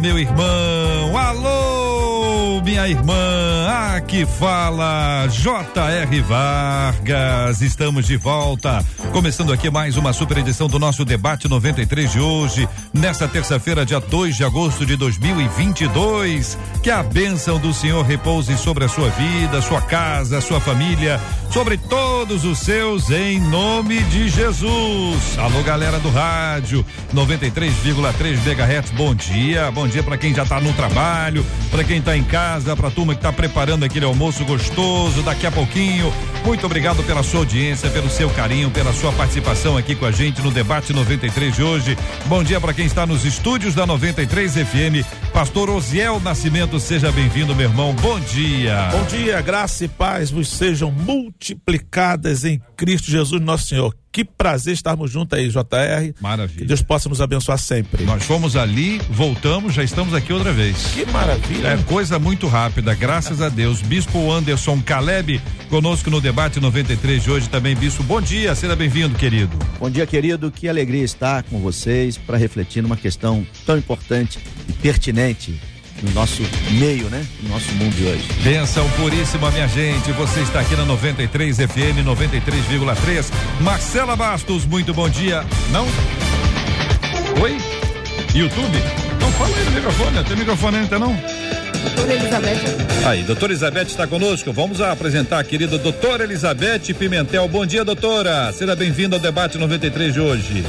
meu irmão. Alô, minha irmã. Aqui fala J.R. Vargas. Estamos de volta. Começando aqui mais uma super edição do nosso debate 93 de hoje, nesta terça-feira, dia 2 de agosto de 2022. Que a bênção do Senhor repouse sobre a sua vida, sua casa, sua família, sobre todos os seus, em nome de Jesus. Alô, galera do rádio, 93,3 MHz. Bom dia, bom dia para quem já está no trabalho, para quem está em casa, para a turma que está preparando aquele almoço gostoso daqui a pouquinho. Muito obrigado pela sua audiência, pelo seu carinho, pela sua participação aqui com a gente no debate 93 de hoje. Bom dia para quem está nos estúdios da 93 FM. Pastor Osiel Nascimento, seja bem-vindo, meu irmão. Bom dia. Bom dia, graça e paz vos sejam multiplicadas em Cristo Jesus, nosso Senhor. Que prazer estarmos juntos aí, JR. Maravilha. Que Deus possa nos abençoar sempre. Nós fomos ali, voltamos, já estamos aqui outra vez. Que maravilha. É coisa muito rápida, graças a Deus. Bispo Anderson Caleb, conosco no debate 93 de hoje também. Bispo, bom dia, seja bem-vindo, querido. Bom dia, querido. Que alegria estar com vocês para refletir numa questão tão importante e pertinente no nosso meio, né? No nosso mundo de hoje. Benção puríssima, minha gente. Você está aqui na 93 FM 93,3. Marcela Bastos, muito bom dia. Não? Oi? YouTube? Não fala aí no microfone, tem microfone ainda não? Doutora Elizabeth. Aí, doutora Elizabeth está conosco. Vamos apresentar a querida doutora Elizabeth Pimentel. Bom dia, doutora. Seja bem-vinda ao debate 93 de hoje.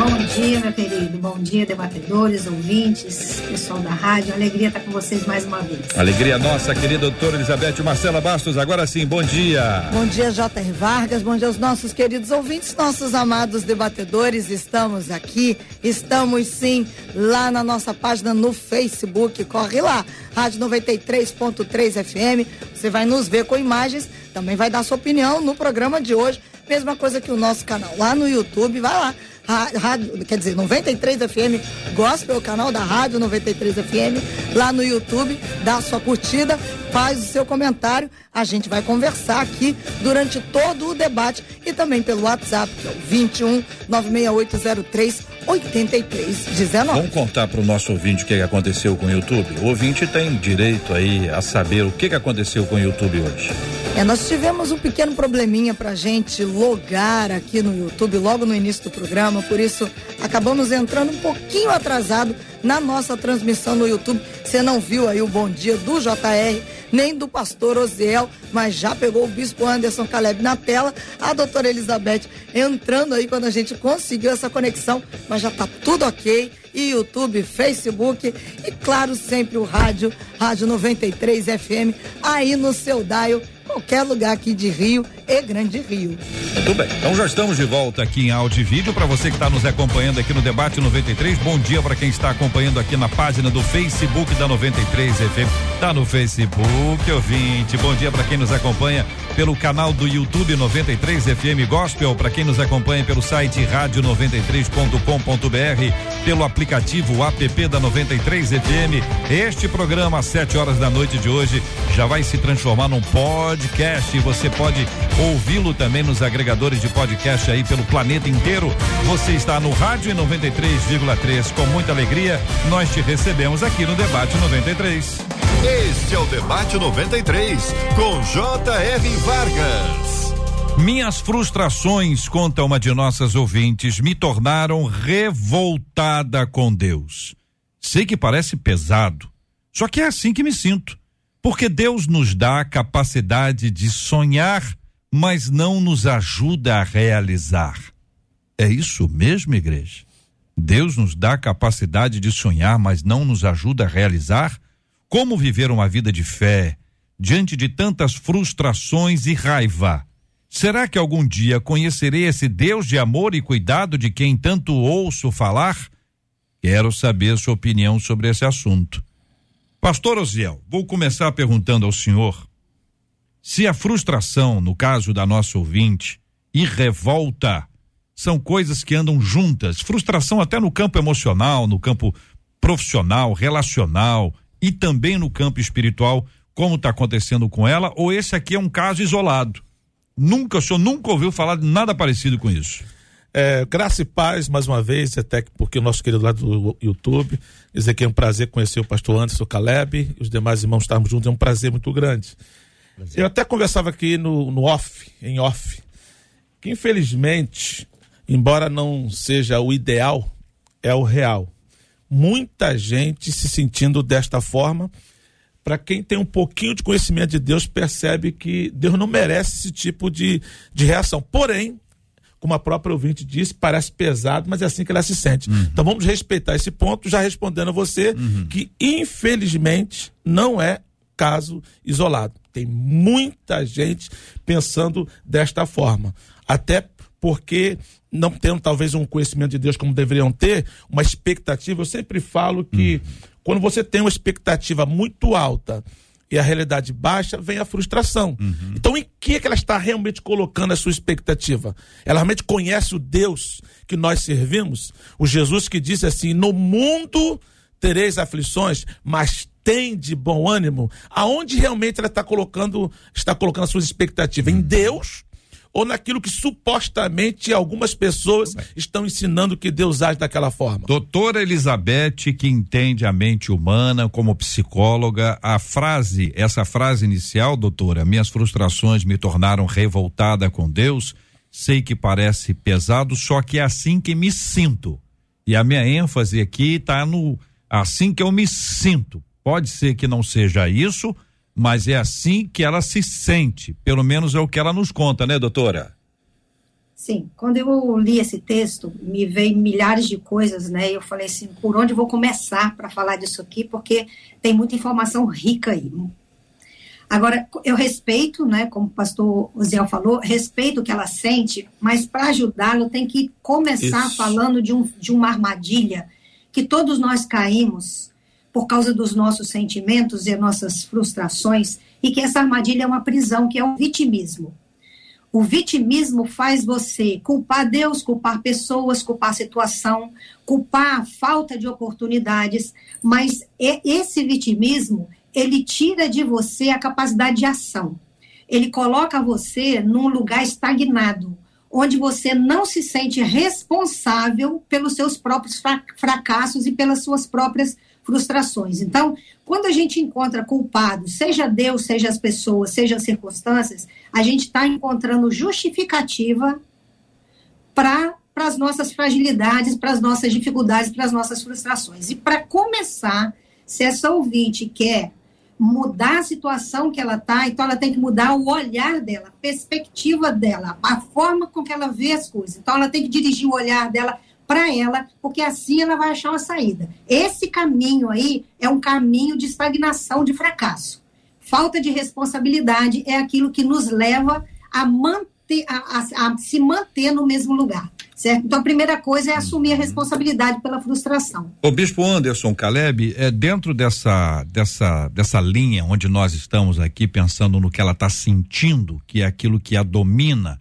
Bom dia, meu querido. Bom dia, debatedores, ouvintes, pessoal da rádio. Alegria estar com vocês mais uma vez. Alegria nossa, querida doutora Elizabeth Marcela Bastos. Agora sim, bom dia. Bom dia, J.R. Vargas. Bom dia aos nossos queridos ouvintes, nossos amados debatedores. Estamos aqui, estamos sim lá na nossa página no Facebook. Corre lá, Rádio 93.3 FM. Você vai nos ver com imagens, também vai dar sua opinião no programa de hoje. Mesma coisa que o nosso canal lá no YouTube. Vai lá rádio, quer dizer, 93 FM Gospel, o canal da Rádio 93 FM, lá no YouTube, dá a sua curtida, faz o seu comentário, a gente vai conversar aqui durante todo o debate e também pelo WhatsApp, que é o 21 96803 8319. Vamos contar para o nosso ouvinte o que aconteceu com o YouTube? O ouvinte tem direito aí a saber o que aconteceu com o YouTube hoje. É, nós tivemos um pequeno probleminha para gente logar aqui no YouTube logo no início do programa, por isso acabamos entrando um pouquinho atrasado na nossa transmissão no YouTube. Você não viu aí o bom dia do JR, nem do pastor Oziel, mas já pegou o bispo Anderson Caleb na tela, a doutora Elizabeth entrando aí quando a gente conseguiu essa conexão, mas já tá tudo ok. E YouTube, Facebook e claro, sempre o rádio, Rádio 93 FM, aí no seu dial qualquer lugar aqui de Rio e Grande Rio. Muito bem. Então já estamos de volta aqui em áudio e vídeo para você que está nos acompanhando aqui no debate 93. Bom dia para quem está acompanhando aqui na página do Facebook da 93 FM. Tá no Facebook, ouvinte. Bom dia para quem nos acompanha pelo canal do YouTube 93 FM Gospel, para quem nos acompanha pelo site rádio93.com.br, pelo aplicativo app da 93 FM. Este programa às 7 horas da noite de hoje já vai se transformar num podcast. Você pode ouvi-lo também nos agregadores de podcast aí pelo planeta inteiro. Você está no rádio em 93,3 com muita alegria. Nós te recebemos aqui no debate 93. Este é o debate 93 com J.R. Vargas. Minhas frustrações, conta uma de nossas ouvintes, me tornaram revoltada com Deus. Sei que parece pesado, só que é assim que me sinto. Porque Deus nos dá a capacidade de sonhar, mas não nos ajuda a realizar. É isso mesmo, igreja? Deus nos dá a capacidade de sonhar, mas não nos ajuda a realizar? Como viver uma vida de fé diante de tantas frustrações e raiva? Será que algum dia conhecerei esse Deus de amor e cuidado de quem tanto ouço falar? Quero saber sua opinião sobre esse assunto. Pastor Osiel, vou começar perguntando ao senhor se a frustração, no caso da nossa ouvinte, e revolta são coisas que andam juntas. Frustração até no campo emocional, no campo profissional, relacional e também no campo espiritual, como está acontecendo com ela, ou esse aqui é um caso isolado? Nunca, o senhor nunca ouviu falar de nada parecido com isso? É, graça e paz, mais uma vez, até porque o nosso querido lá do YouTube, dizer que é um prazer conhecer o pastor Anderson Caleb e os demais irmãos estarmos juntos, é um prazer muito grande. Prazer. Eu até conversava aqui no, no off, em off, que infelizmente, embora não seja o ideal, é o real. Muita gente se sentindo desta forma, para quem tem um pouquinho de conhecimento de Deus, percebe que Deus não merece esse tipo de, de reação. Porém, como a própria ouvinte disse, parece pesado, mas é assim que ela se sente. Uhum. Então vamos respeitar esse ponto, já respondendo a você, uhum. que infelizmente não é caso isolado. Tem muita gente pensando desta forma. Até porque não tendo talvez um conhecimento de Deus como deveriam ter, uma expectativa. Eu sempre falo que uhum. quando você tem uma expectativa muito alta e a realidade baixa, vem a frustração. Uhum. Então, em que, é que ela está realmente colocando a sua expectativa? Ela realmente conhece o Deus que nós servimos? O Jesus que disse assim: No mundo tereis aflições, mas tem de bom ânimo. Aonde realmente ela está colocando, está colocando as suas expectativas? Uhum. Em Deus ou naquilo que supostamente algumas pessoas estão ensinando que Deus age daquela forma. Doutora Elizabeth, que entende a mente humana como psicóloga, a frase, essa frase inicial, doutora, minhas frustrações me tornaram revoltada com Deus, sei que parece pesado, só que é assim que me sinto. E a minha ênfase aqui está no assim que eu me sinto. Pode ser que não seja isso, mas é assim que ela se sente, pelo menos é o que ela nos conta, né, doutora? Sim, quando eu li esse texto, me veio milhares de coisas, né? Eu falei assim, por onde vou começar para falar disso aqui, porque tem muita informação rica aí. Agora, eu respeito, né, como o pastor Osiel falou, respeito o que ela sente, mas para ajudá-lo tem que começar Isso. falando de, um, de uma armadilha que todos nós caímos por causa dos nossos sentimentos e nossas frustrações, e que essa armadilha é uma prisão, que é o vitimismo. O vitimismo faz você culpar Deus, culpar pessoas, culpar situação, culpar a falta de oportunidades, mas esse vitimismo, ele tira de você a capacidade de ação. Ele coloca você num lugar estagnado, onde você não se sente responsável pelos seus próprios fracassos e pelas suas próprias frustrações. Então, quando a gente encontra culpados, seja Deus, seja as pessoas, seja as circunstâncias, a gente está encontrando justificativa para as nossas fragilidades, para as nossas dificuldades, para as nossas frustrações. E para começar, se essa ouvinte quer mudar a situação que ela está, então ela tem que mudar o olhar dela, a perspectiva dela, a forma com que ela vê as coisas. Então ela tem que dirigir o olhar dela para ela, porque assim ela vai achar uma saída. Esse caminho aí é um caminho de estagnação, de fracasso. Falta de responsabilidade é aquilo que nos leva a, manter, a, a, a se manter no mesmo lugar. Certo? Então, a primeira coisa é assumir a responsabilidade pela frustração. O Bispo Anderson Caleb, é dentro dessa, dessa, dessa linha onde nós estamos aqui pensando no que ela está sentindo, que é aquilo que a domina,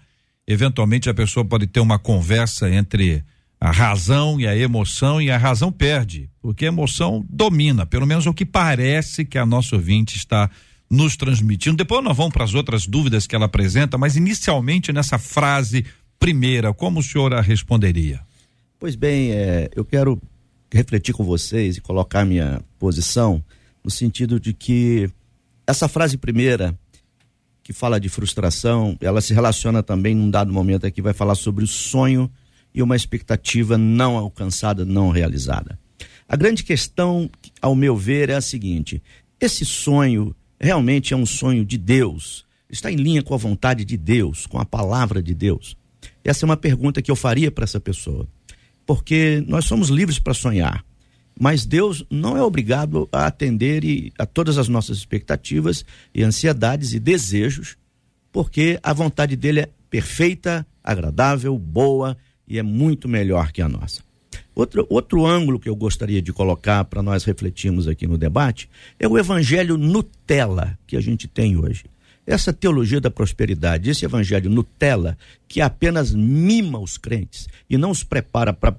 eventualmente a pessoa pode ter uma conversa entre a razão e a emoção e a razão perde, porque a emoção domina, pelo menos o que parece que a nossa ouvinte está nos transmitindo. Depois nós vamos para as outras dúvidas que ela apresenta, mas inicialmente nessa frase primeira, como o senhor a responderia? Pois bem, é, eu quero refletir com vocês e colocar minha posição no sentido de que essa frase primeira que fala de frustração, ela se relaciona também num dado momento aqui vai falar sobre o sonho e uma expectativa não alcançada, não realizada. A grande questão, ao meu ver, é a seguinte: esse sonho realmente é um sonho de Deus? Está em linha com a vontade de Deus, com a palavra de Deus? Essa é uma pergunta que eu faria para essa pessoa. Porque nós somos livres para sonhar, mas Deus não é obrigado a atender a todas as nossas expectativas e ansiedades e desejos, porque a vontade dele é perfeita, agradável, boa e é muito melhor que a nossa. Outro, outro ângulo que eu gostaria de colocar para nós refletirmos aqui no debate é o evangelho Nutella que a gente tem hoje. Essa teologia da prosperidade, esse evangelho Nutella, que apenas mima os crentes e não os prepara para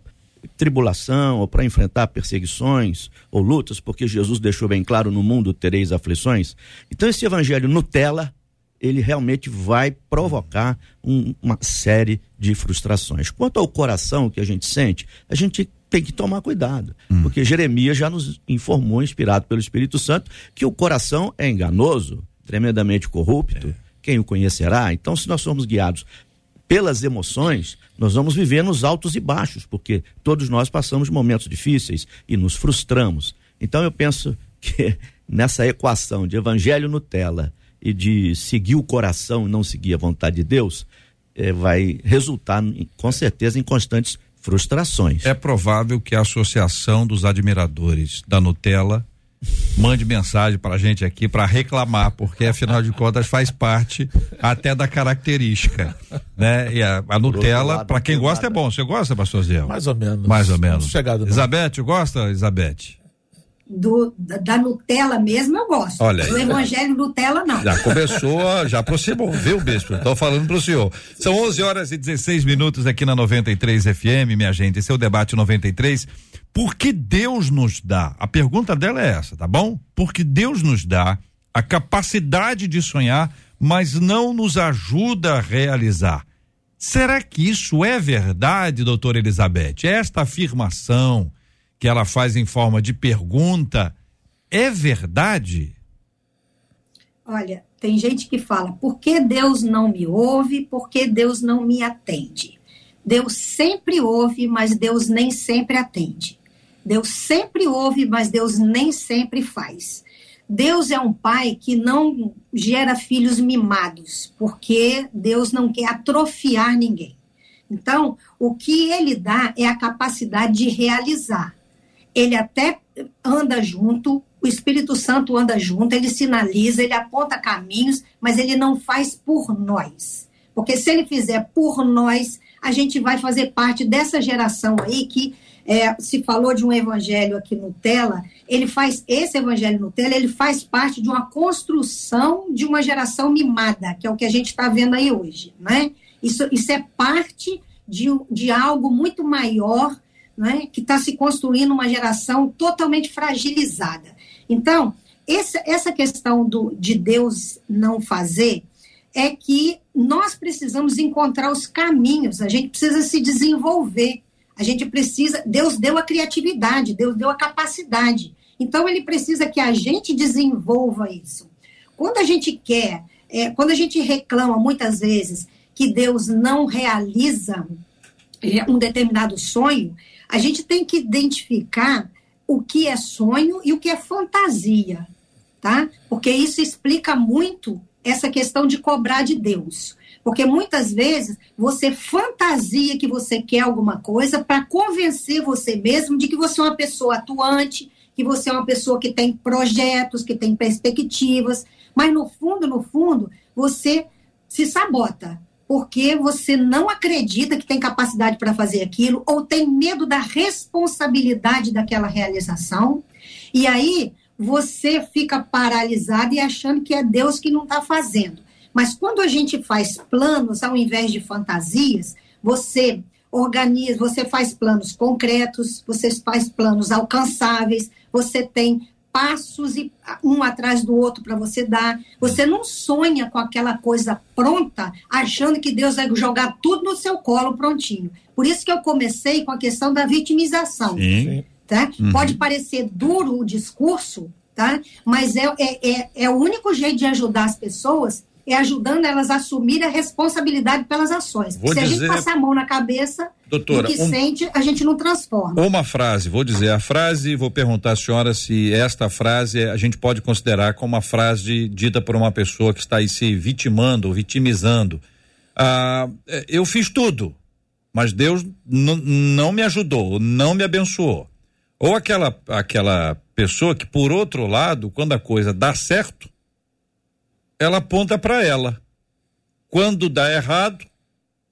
tribulação ou para enfrentar perseguições ou lutas, porque Jesus deixou bem claro: no mundo tereis aflições. Então, esse evangelho Nutella, ele realmente vai provocar um, uma série de frustrações. Quanto ao coração que a gente sente, a gente tem que tomar cuidado, hum. porque Jeremias já nos informou, inspirado pelo Espírito Santo, que o coração é enganoso, tremendamente corrupto. É. Quem o conhecerá? Então, se nós somos guiados pelas emoções, nós vamos viver nos altos e baixos, porque todos nós passamos momentos difíceis e nos frustramos. Então, eu penso que nessa equação de evangelho Nutella e de seguir o coração e não seguir a vontade de Deus, é, vai resultar, com certeza, em constantes frustrações. É provável que a associação dos admiradores da Nutella mande mensagem para a gente aqui para reclamar, porque afinal de contas faz parte até da característica, né? E a, a Nutella, para quem gosta é bom. Você gosta, pastor Zé? Mais ou menos. Mais ou menos. Chegado, Elizabeth, gosta, Elizabeth? Do, da, da, Nutella mesmo eu gosto. Olha Do Evangelho Nutella não. Já começou, já aproximou, viu, Bispo? Estou falando para o senhor. São 11 horas e 16 minutos aqui na 93 FM, minha gente. Esse é o debate 93. Por que Deus nos dá? A pergunta dela é essa, tá bom? Porque Deus nos dá a capacidade de sonhar, mas não nos ajuda a realizar. Será que isso é verdade, doutora Elizabeth? Esta afirmação que ela faz em forma de pergunta é verdade? Olha, tem gente que fala: por que Deus não me ouve? Por que Deus não me atende? Deus sempre ouve, mas Deus nem sempre atende. Deus sempre ouve, mas Deus nem sempre faz. Deus é um pai que não gera filhos mimados, porque Deus não quer atrofiar ninguém. Então, o que ele dá é a capacidade de realizar ele até anda junto, o Espírito Santo anda junto, ele sinaliza, ele aponta caminhos, mas ele não faz por nós. Porque se ele fizer por nós, a gente vai fazer parte dessa geração aí que é, se falou de um evangelho aqui no Tela, ele faz esse evangelho no Tela, ele faz parte de uma construção de uma geração mimada, que é o que a gente está vendo aí hoje, né? Isso, isso é parte de, de algo muito maior né, que está se construindo uma geração totalmente fragilizada. Então, essa, essa questão do, de Deus não fazer é que nós precisamos encontrar os caminhos, a gente precisa se desenvolver, a gente precisa. Deus deu a criatividade, Deus deu a capacidade. Então, ele precisa que a gente desenvolva isso. Quando a gente quer, é, quando a gente reclama muitas vezes que Deus não realiza é, um determinado sonho, a gente tem que identificar o que é sonho e o que é fantasia, tá? Porque isso explica muito essa questão de cobrar de Deus. Porque muitas vezes você fantasia que você quer alguma coisa para convencer você mesmo de que você é uma pessoa atuante, que você é uma pessoa que tem projetos, que tem perspectivas, mas no fundo, no fundo, você se sabota porque você não acredita que tem capacidade para fazer aquilo ou tem medo da responsabilidade daquela realização. E aí você fica paralisado e achando que é Deus que não está fazendo. Mas quando a gente faz planos ao invés de fantasias, você organiza, você faz planos concretos, você faz planos alcançáveis, você tem passos e um atrás do outro para você dar. Você não sonha com aquela coisa pronta, achando que Deus vai jogar tudo no seu colo prontinho. Por isso que eu comecei com a questão da vitimização. Sim. Tá? Uhum. Pode parecer duro o discurso, tá? mas é, é, é, é o único jeito de ajudar as pessoas é ajudando elas a assumir a responsabilidade pelas ações. Vou Se dizer... a gente passar a mão na cabeça Doutora, do que um... sente, a gente não transforma. Uma frase, vou dizer a frase, vou perguntar à senhora se esta frase a gente pode considerar como uma frase dita por uma pessoa que está aí se vitimando ou vitimizando. Ah, é, eu fiz tudo, mas Deus não me ajudou, não me abençoou. Ou aquela, aquela pessoa que, por outro lado, quando a coisa dá certo, ela aponta para ela. Quando dá errado,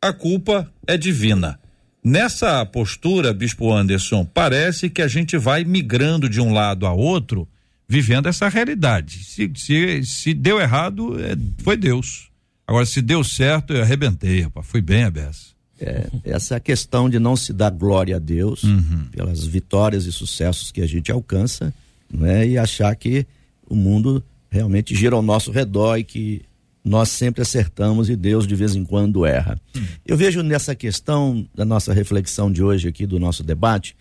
a culpa é divina. Nessa postura, Bispo Anderson, parece que a gente vai migrando de um lado a outro, vivendo essa realidade. Se, se, se deu errado, é, foi Deus. Agora, se deu certo, eu arrebentei, rapaz. Fui bem a beça. É, essa questão de não se dar glória a Deus Uhum. pelas vitórias e sucessos que a gente alcança, né? E achar que o mundo realmente gira ao nosso redor e que nós sempre acertamos e Deus de vez em quando erra. Eu vejo nessa questão da nossa reflexão de hoje aqui, do nosso debate,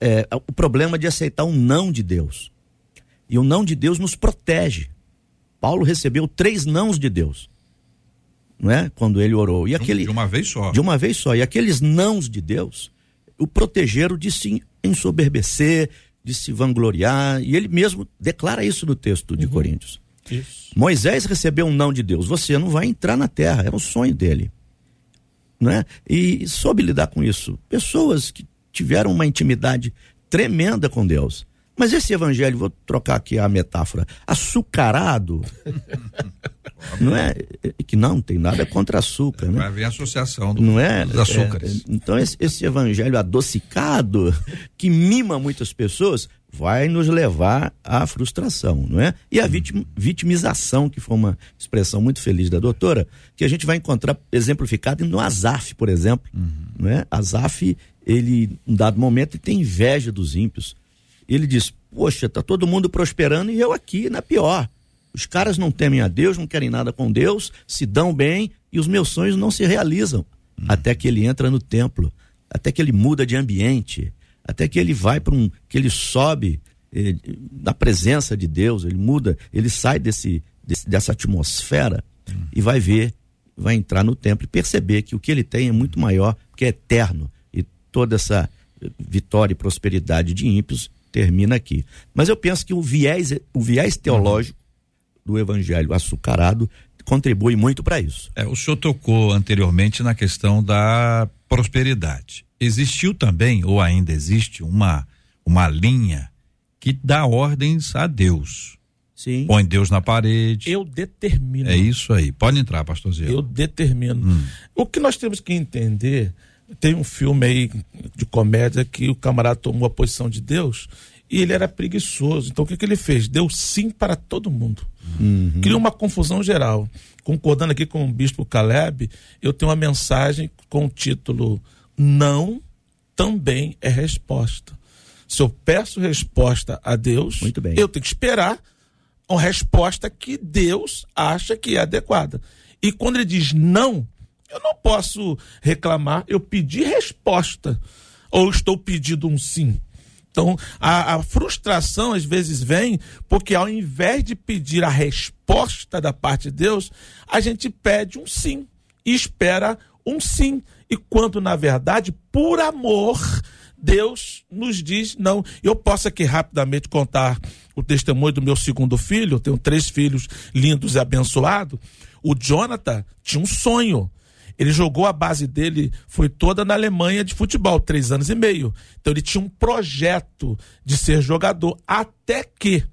é, o problema de aceitar um não de Deus. E o não de Deus nos protege. Paulo recebeu três nãos de Deus, não é? Quando ele orou. E aquele De uma vez só. de uma vez só. E aqueles nãos de Deus o protegeram de se ensoberbecer, de se vangloriar. E ele mesmo declara isso no texto de Coríntios. Isso. Moisés recebeu um não de Deus. Você não vai entrar na terra. Era um sonho dele. Não é? E soube lidar com isso. Pessoas que tiveram uma intimidade tremenda com Deus. Mas esse evangelho, vou trocar aqui a metáfora, açucarado, não é? Que não tem nada contra açúcar, né? Vai haver associação do, Não é? dos açúcares. É, então, esse, esse evangelho adocicado, que mima muitas pessoas, vai nos levar à frustração, não é? E a vitim, vitimização, que foi uma expressão muito feliz da doutora, que a gente vai encontrar exemplificado no Azaf, por exemplo. Não é? Azaf, ele, em dado momento, ele tem inveja dos ímpios. Ele diz: Poxa, tá todo mundo prosperando e eu aqui na pior. Os caras não temem a Deus, não querem nada com Deus, se dão bem e os meus sonhos não se realizam. Até que ele entra no templo, até que ele muda de ambiente, até que ele vai para um. que ele sobe eh, na presença de Deus, ele muda, ele sai desse, desse- dessa atmosfera e vai ver, vai entrar no templo e perceber que o que ele tem é muito maior, que é eterno. E toda essa eh, vitória e prosperidade de ímpios termina aqui. Mas eu penso que o viés, o viés teológico do evangelho açucarado contribui muito para isso. É, o senhor tocou anteriormente na questão da prosperidade. Existiu também, ou ainda existe, uma, uma linha que dá ordens a Deus. Sim. Põe Deus na parede. Eu determino. É isso aí. Pode entrar, pastor Zé. Eu determino. O que nós temos que entender, tem um filme aí de comédia que o camarada tomou a posição de Deus e ele era preguiçoso. Então o que, que ele fez? Deu sim para todo mundo. Criou uma confusão geral. Concordando aqui com o bispo Caleb, eu tenho uma mensagem com o título Não também é resposta. Se eu peço resposta a Deus, eu tenho que esperar a resposta que Deus acha que é adequada. E quando ele diz não, eu não posso reclamar, eu pedi resposta. Ou estou pedindo um sim. Então, a, a frustração às vezes vem porque ao invés de pedir a resposta da parte de Deus, a gente pede um sim e espera um sim. E quando, na verdade, por amor, Deus nos diz não. Eu posso aqui rapidamente contar o testemunho do meu segundo filho. Eu tenho três filhos lindos e abençoados. O Jonathan tinha um sonho. Ele jogou a base dele, foi toda na Alemanha de futebol, três anos e meio. Então ele tinha um projeto de ser jogador, até que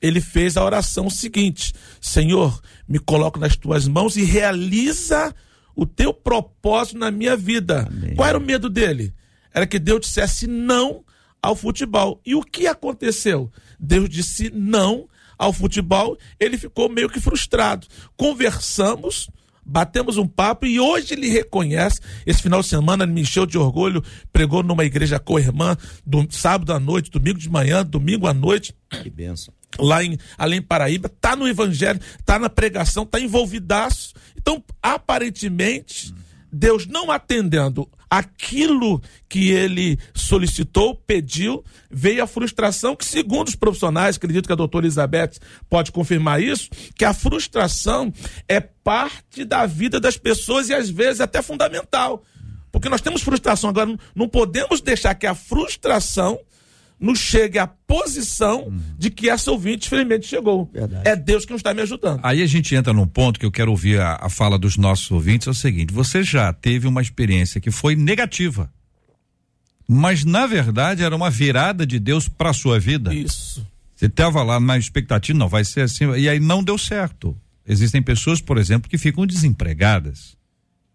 ele fez a oração seguinte: Senhor, me coloco nas tuas mãos e realiza o teu propósito na minha vida. Qual era o medo dele? Era que Deus dissesse não ao futebol. E o que aconteceu? Deus disse não ao futebol, ele ficou meio que frustrado. Conversamos, batemos um papo e hoje ele reconhece. Esse final de semana ele me encheu de orgulho, pregou numa igreja co-irmã, do sábado à noite, domingo de manhã, domingo à noite Que benção. lá em Além Paraíba, tá no evangelho, tá na pregação, tá envolvidaço. Então, aparentemente, Deus não atendendo aquilo que ele solicitou, pediu, veio a frustração que segundo os profissionais, acredito que a doutora Elizabeth pode confirmar isso, que a frustração é parte da vida das pessoas e às vezes até fundamental. Porque nós temos frustração agora, não- podemos deixar que a frustração nos chegue à posição de que essa ouvinte felizmente chegou. Verdade. É Deus que não está me ajudando. Aí a gente entra num ponto que eu quero ouvir a, a fala dos nossos ouvintes, é o seguinte, você já teve uma experiência que foi negativa, mas na verdade era uma virada de Deus para sua vida. Isso. Você estava lá na expectativa, não, vai ser assim, e aí não deu certo. Existem pessoas, por exemplo, que ficam desempregadas.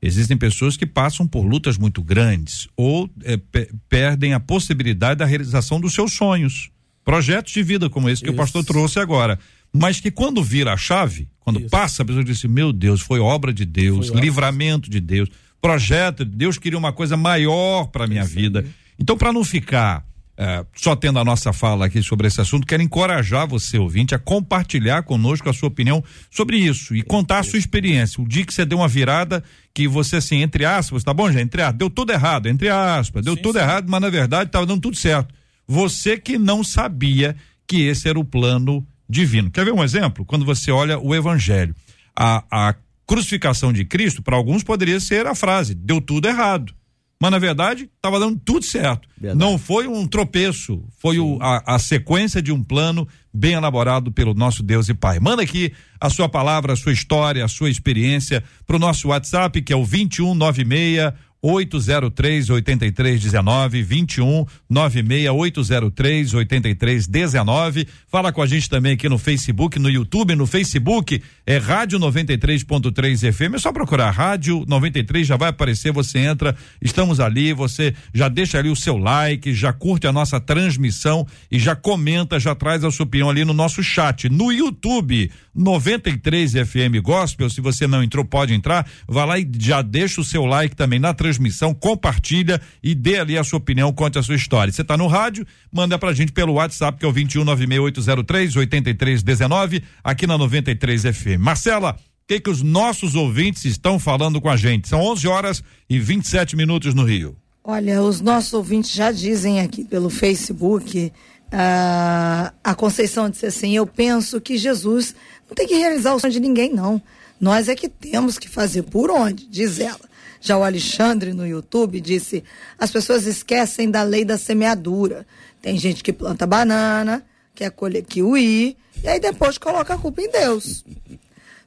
Existem pessoas que passam por lutas muito grandes ou é, pe perdem a possibilidade da realização dos seus sonhos, projetos de vida como esse que Isso. o pastor trouxe agora. Mas que quando vira a chave, quando Isso. passa, a pessoa diz meu Deus, foi obra de Deus, foi livramento de Deus, projeto, Deus queria uma coisa maior para minha Isso vida. Aí. Então, para não ficar é, só tendo a nossa fala aqui sobre esse assunto, quero encorajar você, ouvinte, a compartilhar conosco a sua opinião sobre isso e contar a sua experiência. O dia que você deu uma virada, que você, assim, entre aspas, tá bom, gente? Entre aspas, deu tudo errado, entre aspas, deu sim, tudo sim. errado, mas na verdade estava dando tudo certo. Você que não sabia que esse era o plano divino. Quer ver um exemplo? Quando você olha o evangelho. A, a crucificação de Cristo, para alguns, poderia ser a frase: deu tudo errado mas na verdade estava dando tudo certo. Verdade. Não foi um tropeço, foi o, a, a, sequência de um plano bem elaborado pelo nosso Deus e Pai. Manda aqui a sua palavra, a sua história, a sua experiência para o nosso WhatsApp, que é o 2196 803 8319 21 96 803 8319. Fala com a gente também aqui no Facebook, no YouTube, no Facebook é Rádio 93.3 FM. É só procurar Rádio 93, já vai aparecer, você entra, estamos ali, você já deixa ali o seu like, já curte a nossa transmissão e já comenta, já traz a sua opinião ali no nosso chat. No YouTube, 93 FM Gospel, se você não entrou, pode entrar, vai lá e já deixa o seu like também na transmissão transmissão, compartilha e dê ali a sua opinião, conte a sua história. Você está no rádio, manda pra gente pelo WhatsApp, que é o 2196803 8319, aqui na 93 FM. Marcela, o que, que os nossos ouvintes estão falando com a gente? São 11 horas e 27 minutos no Rio. Olha, os nossos ouvintes já dizem aqui pelo Facebook. Uh, a Conceição disse assim: Eu penso que Jesus não tem que realizar o sonho de ninguém, não. Nós é que temos que fazer por onde, diz ela. Já o Alexandre no YouTube disse: as pessoas esquecem da lei da semeadura. Tem gente que planta banana, quer colher kiwi, e aí depois coloca a culpa em Deus.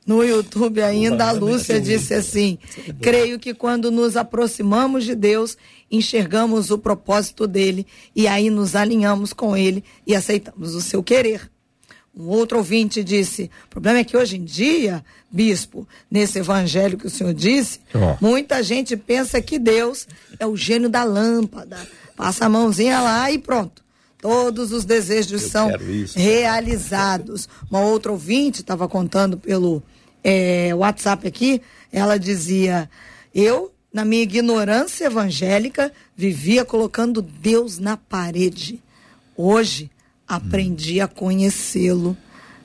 No YouTube ainda a Lúcia disse assim: creio que quando nos aproximamos de Deus, enxergamos o propósito dele e aí nos alinhamos com ele e aceitamos o seu querer. Um outro ouvinte disse: o problema é que hoje em dia, bispo, nesse evangelho que o senhor disse, oh. muita gente pensa que Deus é o gênio da lâmpada. Passa a mãozinha lá e pronto. Todos os desejos Eu são realizados. Uma outra ouvinte estava contando pelo é, WhatsApp aqui, ela dizia: Eu, na minha ignorância evangélica, vivia colocando Deus na parede. Hoje, aprendi a conhecê-lo,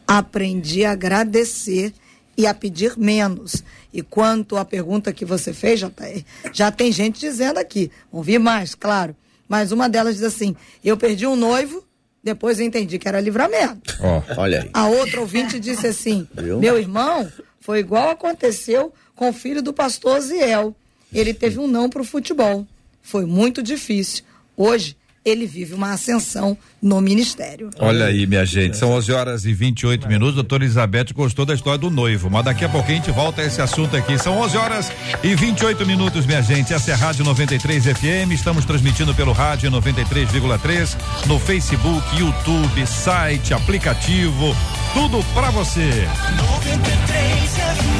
aprendi a agradecer e a pedir menos. E quanto à pergunta que você fez, já, tá, já tem gente dizendo aqui, vão vir mais, claro. Mas uma delas diz assim: eu perdi um noivo, depois eu entendi que era livramento. Oh, olha aí. A outra ouvinte disse assim: meu irmão, foi igual aconteceu com o filho do pastor Ziel. Ele teve um não para o futebol. Foi muito difícil. Hoje ele vive uma ascensão no ministério. Olha aí, minha gente, são 11 horas e 28 minutos. Doutora Elizabeth gostou da história do noivo, mas daqui a pouquinho a gente volta a esse assunto aqui. São 11 horas e 28 minutos, minha gente. Essa é a Rádio 93 FM. Estamos transmitindo pelo Rádio 93,3 no Facebook, YouTube, site, aplicativo, tudo para você. 93 FM.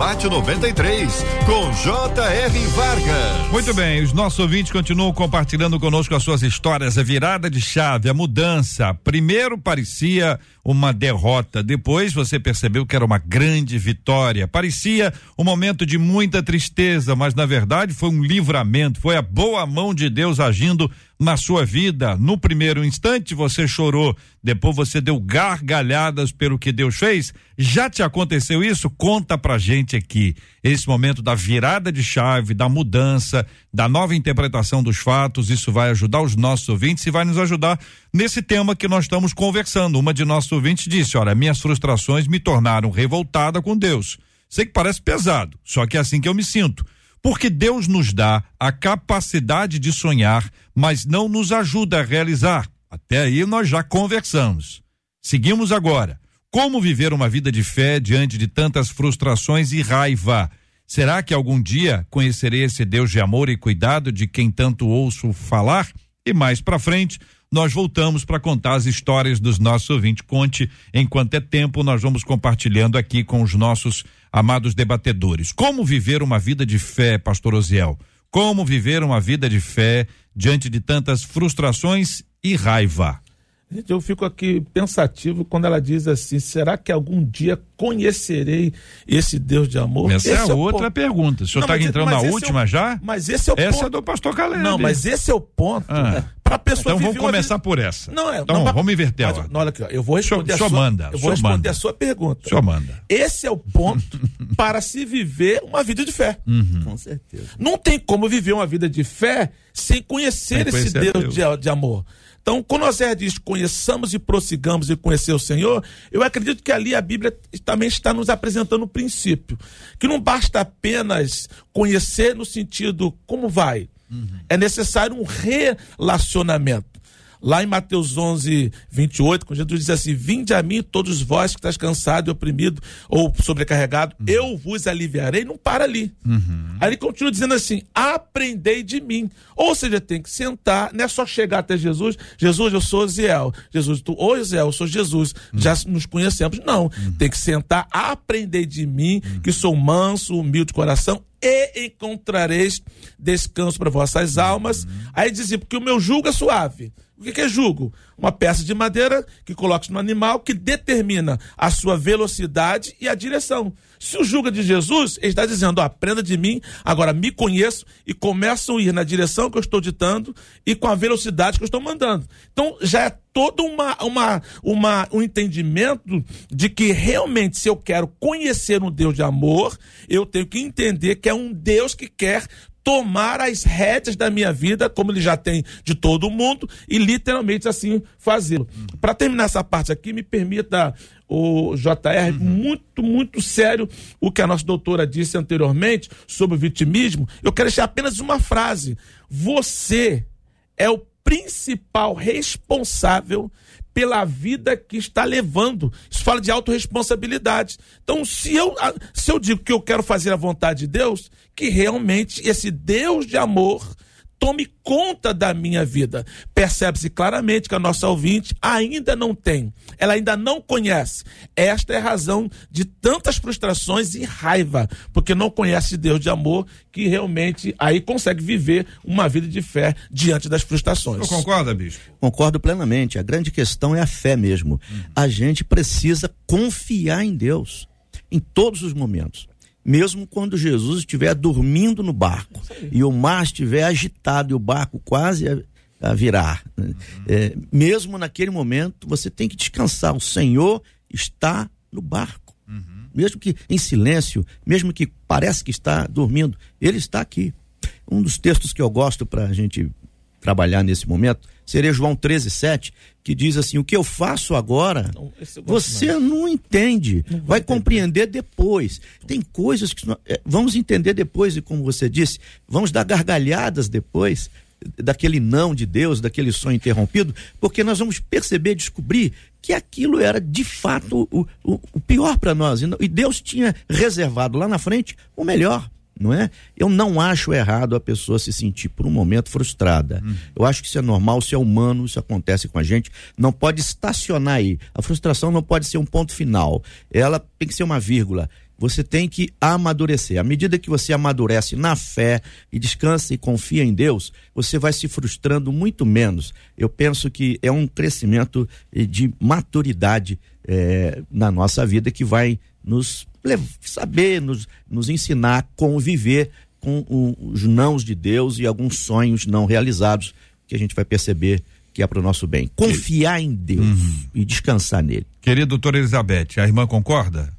Debate 93, com J.R. Vargas. Muito bem, os nossos ouvintes continuam compartilhando conosco as suas histórias, a virada de chave, a mudança. Primeiro parecia uma derrota, depois você percebeu que era uma grande vitória. Parecia um momento de muita tristeza, mas na verdade foi um livramento, foi a boa mão de Deus agindo na sua vida. No primeiro instante você chorou, depois você deu gargalhadas pelo que Deus fez. Já te aconteceu isso? Conta pra gente aqui. Esse momento da virada de chave, da mudança, da nova interpretação dos fatos, isso vai ajudar os nossos ouvintes e vai nos ajudar nesse tema que nós estamos conversando. Uma de nossos ouvintes disse: Olha, minhas frustrações me tornaram revoltada com Deus. Sei que parece pesado, só que é assim que eu me sinto. Porque Deus nos dá a capacidade de sonhar, mas não nos ajuda a realizar. Até aí nós já conversamos. Seguimos agora. Como viver uma vida de fé diante de tantas frustrações e raiva? Será que algum dia conhecerei esse Deus de amor e cuidado de quem tanto ouço falar? E mais para frente, nós voltamos para contar as histórias dos nossos ouvintes. Conte enquanto é tempo, nós vamos compartilhando aqui com os nossos amados debatedores. Como viver uma vida de fé, pastor Osiel? Como viver uma vida de fé diante de tantas frustrações e raiva? Gente, eu fico aqui pensativo quando ela diz assim: será que algum dia conhecerei esse Deus de amor? Essa esse é, é outra pergunta. O senhor está entrando na é última é o, já? Mas esse é o essa ponto. é do pastor Caleb. Não, mas esse é o ponto. Ah. Para a pessoa Então vamos começar vida... por essa. Não, é, então não, vamos inverter mas, a Olha aqui, ó, eu vou responder senhor, a sua, manda, eu vou responder manda. a sua pergunta. Senhor manda. Esse é o ponto para se viver uma vida de fé. Uhum. Com certeza. Não tem como viver uma vida de fé sem conhecer, sem esse Deus, Deus. De, de amor. Então, quando Osé diz conheçamos e prossigamos e conhecer o Senhor, eu acredito que ali a Bíblia também está nos apresentando o um princípio. Que não basta apenas conhecer no sentido como vai. Uhum. É necessário um relacionamento. Lá em Mateus 11, 28, quando Jesus diz assim: Vinde a mim, todos vós que estás cansado e oprimido ou sobrecarregado, uhum. eu vos aliviarei. Não para ali. Uhum. Aí ele continua dizendo assim: Aprendei de mim. Ou seja, tem que sentar, não é só chegar até Jesus. Jesus, eu sou Ziel. Jesus, tu, oi Ziel, eu sou Jesus. Uhum. Já nos conhecemos. Não. Uhum. Tem que sentar, aprender de mim, uhum. que sou manso, humilde de coração e encontrareis descanso para vossas almas. Uhum. Aí dizia, porque o meu jugo é suave. O que, é jugo? Uma peça de madeira que coloca no animal que determina a sua velocidade e a direção. Se o jugo é de Jesus, ele está dizendo: ó, aprenda de mim, agora me conheço e começam a ir na direção que eu estou ditando e com a velocidade que eu estou mandando. Então já é todo uma, uma, uma, um entendimento de que realmente, se eu quero conhecer um Deus de amor, eu tenho que entender que é um Deus que quer tomar as rédeas da minha vida, como ele já tem de todo mundo, e literalmente assim fazê-lo. Uhum. Para terminar essa parte aqui, me permita, o JR, uhum. muito, muito sério o que a nossa doutora disse anteriormente sobre o vitimismo. Eu quero deixar apenas uma frase. Você é o principal responsável pela vida que está levando. Isso fala de autorresponsabilidade. Então, se eu, se eu digo que eu quero fazer a vontade de Deus, que realmente esse Deus de amor tome conta da minha vida. Percebe-se claramente que a nossa ouvinte ainda não tem, ela ainda não conhece. Esta é a razão de tantas frustrações e raiva, porque não conhece Deus de amor que realmente aí consegue viver uma vida de fé diante das frustrações. Você concorda, bispo? Concordo plenamente. A grande questão é a fé mesmo. Uhum. A gente precisa confiar em Deus em todos os momentos mesmo quando Jesus estiver dormindo no barco e o mar estiver agitado e o barco quase a, a virar. Né? Uhum. É, mesmo naquele momento, você tem que descansar. O Senhor está no barco. Uhum. Mesmo que em silêncio, mesmo que parece que está dormindo, Ele está aqui. Um dos textos que eu gosto para a gente trabalhar nesse momento seria João 13, 7, que diz assim: O que eu faço agora, não, você mais. não entende, não vai, vai compreender depois. Tem coisas que é, vamos entender depois, e como você disse, vamos dar gargalhadas depois daquele não de Deus, daquele sonho interrompido, porque nós vamos perceber, descobrir que aquilo era de fato o, o, o pior para nós. E Deus tinha reservado lá na frente o melhor não é? Eu não acho errado a pessoa se sentir por um momento frustrada. Hum. Eu acho que isso é normal, isso é humano, isso acontece com a gente. Não pode estacionar aí. A frustração não pode ser um ponto final. Ela tem que ser uma vírgula. Você tem que amadurecer. À medida que você amadurece na fé e descansa e confia em Deus, você vai se frustrando muito menos. Eu penso que é um crescimento de maturidade é, na nossa vida que vai nos saber, nos, nos ensinar a conviver com os nãos de Deus e alguns sonhos não realizados que a gente vai perceber que é para o nosso bem. Confiar em Deus uhum. e descansar nele. Querida doutora Elizabeth, a irmã concorda?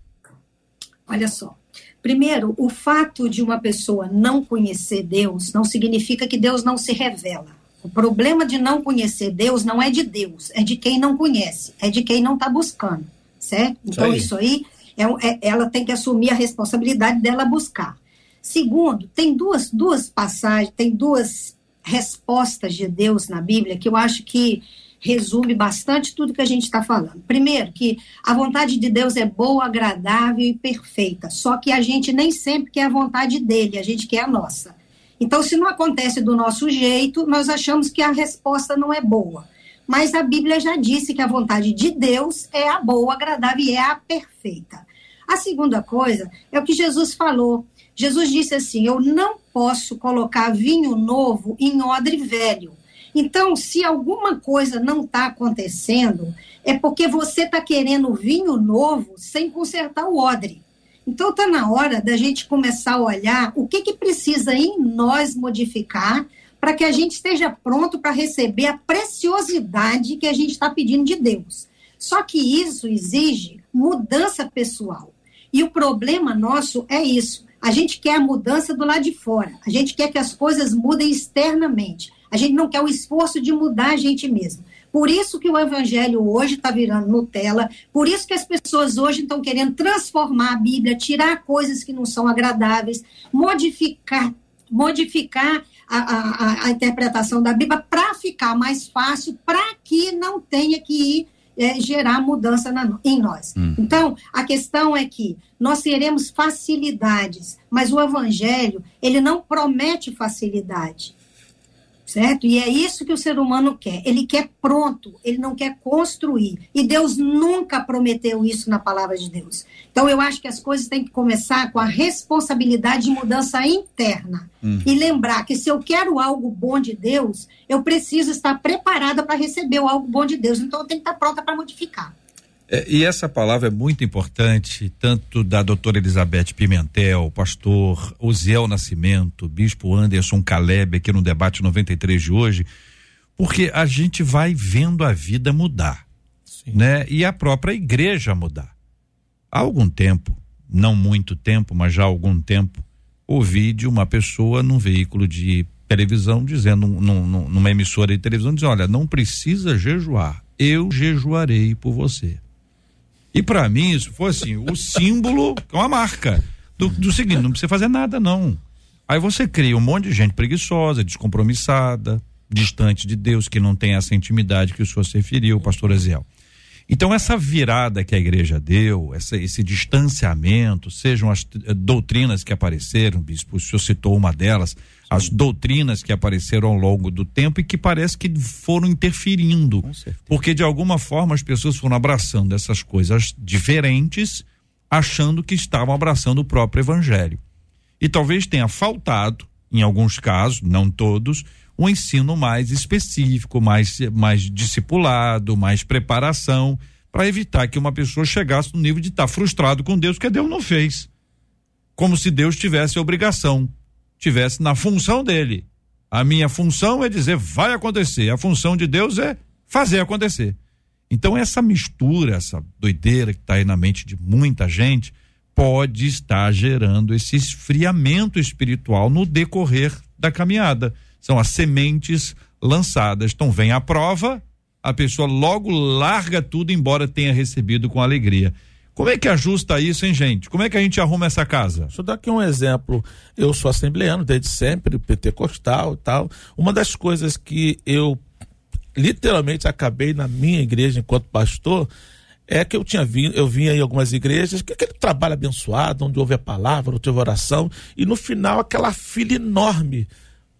Olha só. Primeiro, o fato de uma pessoa não conhecer Deus não significa que Deus não se revela. O problema de não conhecer Deus não é de Deus, é de quem não conhece, é de quem não está buscando, certo? Então, isso aí, isso aí é, é, ela tem que assumir a responsabilidade dela buscar. Segundo, tem duas, duas passagens, tem duas respostas de Deus na Bíblia que eu acho que resume bastante tudo que a gente está falando. Primeiro, que a vontade de Deus é boa, agradável e perfeita, só que a gente nem sempre quer a vontade dele, a gente quer a nossa. Então, se não acontece do nosso jeito, nós achamos que a resposta não é boa. mas a Bíblia já disse que a vontade de Deus é a boa, agradável e é a perfeita. A segunda coisa é o que Jesus falou. Jesus disse assim: Eu não posso colocar vinho novo em odre velho. Então, se alguma coisa não está acontecendo, é porque você está querendo vinho novo sem consertar o odre. Então, está na hora da gente começar a olhar o que, que precisa em nós modificar para que a gente esteja pronto para receber a preciosidade que a gente está pedindo de Deus. Só que isso exige mudança pessoal. E o problema nosso é isso. A gente quer a mudança do lado de fora. A gente quer que as coisas mudem externamente. A gente não quer o esforço de mudar a gente mesmo. Por isso que o evangelho hoje está virando Nutella, por isso que as pessoas hoje estão querendo transformar a Bíblia, tirar coisas que não são agradáveis, modificar, modificar a, a, a interpretação da Bíblia para ficar mais fácil, para que não tenha que ir é, gerar mudança na, em nós. Hum. Então, a questão é que nós teremos facilidades, mas o Evangelho, ele não promete facilidade certo? E é isso que o ser humano quer. Ele quer pronto, ele não quer construir. E Deus nunca prometeu isso na palavra de Deus. Então eu acho que as coisas têm que começar com a responsabilidade de mudança interna. Uhum. E lembrar que se eu quero algo bom de Deus, eu preciso estar preparada para receber o algo bom de Deus. Então eu tenho que estar pronta para modificar. É, e essa palavra é muito importante, tanto da doutora Elizabeth Pimentel, pastor Uziel Nascimento, bispo Anderson Caleb, aqui no debate 93 de hoje, porque a gente vai vendo a vida mudar, Sim. né? E a própria igreja mudar. Há algum tempo, não muito tempo, mas já há algum tempo, ouvi de uma pessoa num veículo de televisão dizendo, num, numa emissora de televisão, dizendo, olha, não precisa jejuar, eu jejuarei por você. E para mim isso foi assim, o símbolo, uma marca do, do seguinte, não precisa fazer nada não. Aí você cria um monte de gente preguiçosa, descompromissada, distante de Deus, que não tem essa intimidade que o senhor se referiu, pastor Eziel. Então, essa virada que a igreja deu, essa, esse distanciamento, sejam as eh, doutrinas que apareceram, bispo, o senhor citou uma delas, as doutrinas que apareceram ao longo do tempo e que parece que foram interferindo. Porque, de alguma forma, as pessoas foram abraçando essas coisas diferentes, achando que estavam abraçando o próprio evangelho. E talvez tenha faltado, em alguns casos, não todos, um ensino mais específico, mais, mais discipulado, mais preparação, para evitar que uma pessoa chegasse no nível de estar tá frustrado com Deus, que Deus não fez. Como se Deus tivesse a obrigação, tivesse na função dele. A minha função é dizer vai acontecer, a função de Deus é fazer acontecer. Então, essa mistura, essa doideira que está aí na mente de muita gente, pode estar gerando esse esfriamento espiritual no decorrer da caminhada são as sementes lançadas. Então vem a prova, a pessoa logo larga tudo, embora tenha recebido com alegria. Como é que ajusta isso, hein, gente? Como é que a gente arruma essa casa? Deixa eu dar aqui um exemplo. Eu sou assembleano desde sempre, pentecostal e tal. Uma das coisas que eu literalmente acabei na minha igreja enquanto pastor é que eu tinha vindo, eu vinha em algumas igrejas, que aquele trabalho abençoado, onde houve a palavra, onde houve oração, e no final aquela fila enorme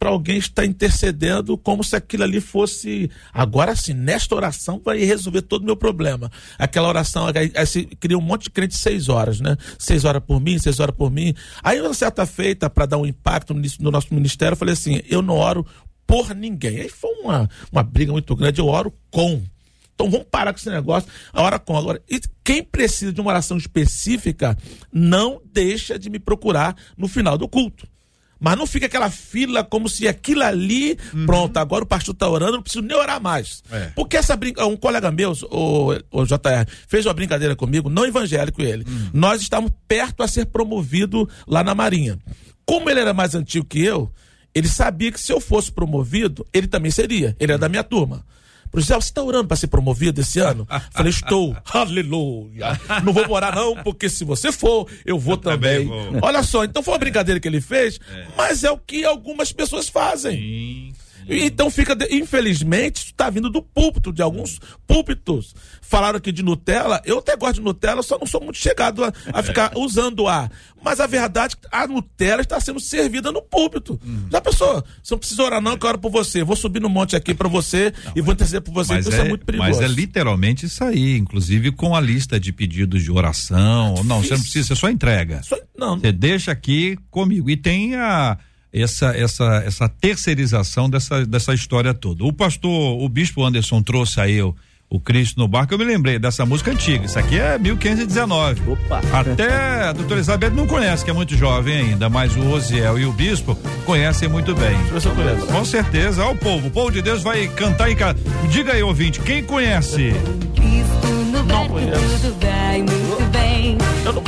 para alguém estar intercedendo como se aquilo ali fosse. Agora sim, nesta oração vai resolver todo o meu problema. Aquela oração, aí, aí se cria um monte de crente seis horas, né? Seis horas por mim, seis horas por mim. Aí, uma certa feita, para dar um impacto no, no nosso ministério, eu falei assim: eu não oro por ninguém. Aí foi uma, uma briga muito grande, eu oro com. Então vamos parar com esse negócio, a hora com. Agora, e quem precisa de uma oração específica, não deixa de me procurar no final do culto. Mas não fica aquela fila como se aquilo ali, uhum. pronto, agora o pastor está orando, não preciso nem orar mais. É. Porque essa brincadeira, um colega meu, o, o JR, fez uma brincadeira comigo, não evangélico ele. Uhum. Nós estávamos perto a ser promovido lá na Marinha. Como ele era mais antigo que eu, ele sabia que se eu fosse promovido, ele também seria. Ele era da minha turma. José, você está orando para ser promovido esse ano? Falei, estou. Aleluia. Não vou orar não, porque se você for, eu vou eu também. também vou. Olha só, então foi uma brincadeira que ele fez, é. mas é o que algumas pessoas fazem. Sim. Então fica, infelizmente, isso está vindo do púlpito, de alguns púlpitos. Falaram aqui de Nutella, eu até gosto de Nutella, só não sou muito chegado a, a ficar usando a. Mas a verdade é que a Nutella está sendo servida no púlpito. Já pensou? Você não precisa orar, não, que eu oro por você. Vou subir no monte aqui para você e vou interceder por você. Mas Isso é, muito perigoso. mas é literalmente isso aí, inclusive com a lista de pedidos de oração. Não, você não precisa, você só entrega. Só- não, Você deixa aqui comigo. E tem a, essa, essa, essa terceirização dessa, dessa história toda. O pastor, o bispo Anderson trouxe aí o, o Cristo no barco. Eu me lembrei dessa música antiga. Isso aqui é 1519. Opa. Até a doutora Elizabeth não conhece, que é muito jovem ainda, mas o Osiel e o bispo conhecem muito bem. Com certeza, ó o povo, o povo de Deus vai cantar em casa. Diga aí, ouvinte, quem conhece? Cristo no barco, tudo vai muito bem. Eu não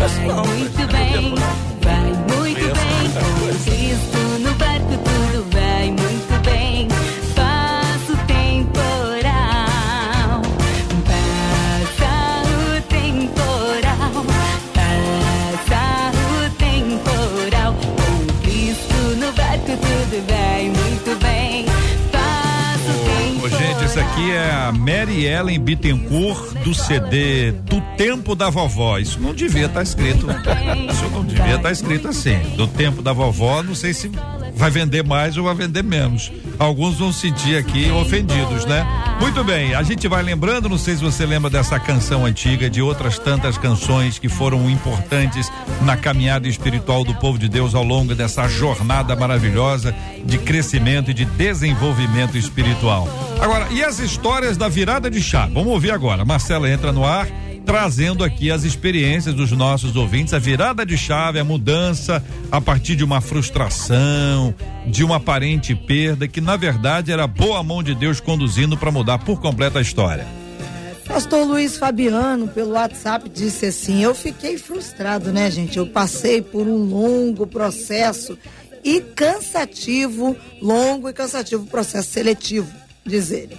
Bittencourt do CD Do Tempo da Vovó. Isso não devia estar escrito. Isso não devia estar escrito assim. Do Tempo da Vovó, não sei se vai vender mais ou vai vender menos. Alguns vão se sentir aqui ofendidos, né? Muito bem, a gente vai lembrando, não sei se você lembra dessa canção antiga, de outras tantas canções que foram importantes na caminhada espiritual do povo de Deus ao longo dessa jornada maravilhosa de crescimento e de desenvolvimento espiritual. Agora, e as histórias da virada de chave? Vamos ouvir agora. Marcela entra no ar trazendo aqui as experiências dos nossos ouvintes, a virada de chave, a mudança a partir de uma frustração, de uma aparente perda, que na verdade era boa mão de Deus conduzindo para mudar por completo a história. Pastor Luiz Fabiano, pelo WhatsApp, disse assim: Eu fiquei frustrado, né, gente? Eu passei por um longo processo e cansativo, longo e cansativo processo seletivo, diz ele.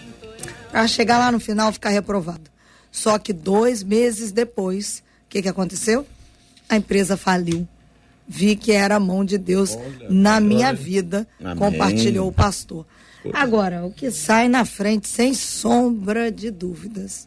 Para chegar lá no final ficar reprovado. Só que dois meses depois, o que, que aconteceu? A empresa faliu. Vi que era a mão de Deus na minha vida, Amém. compartilhou o pastor. Agora, o que sai na frente, sem sombra de dúvidas,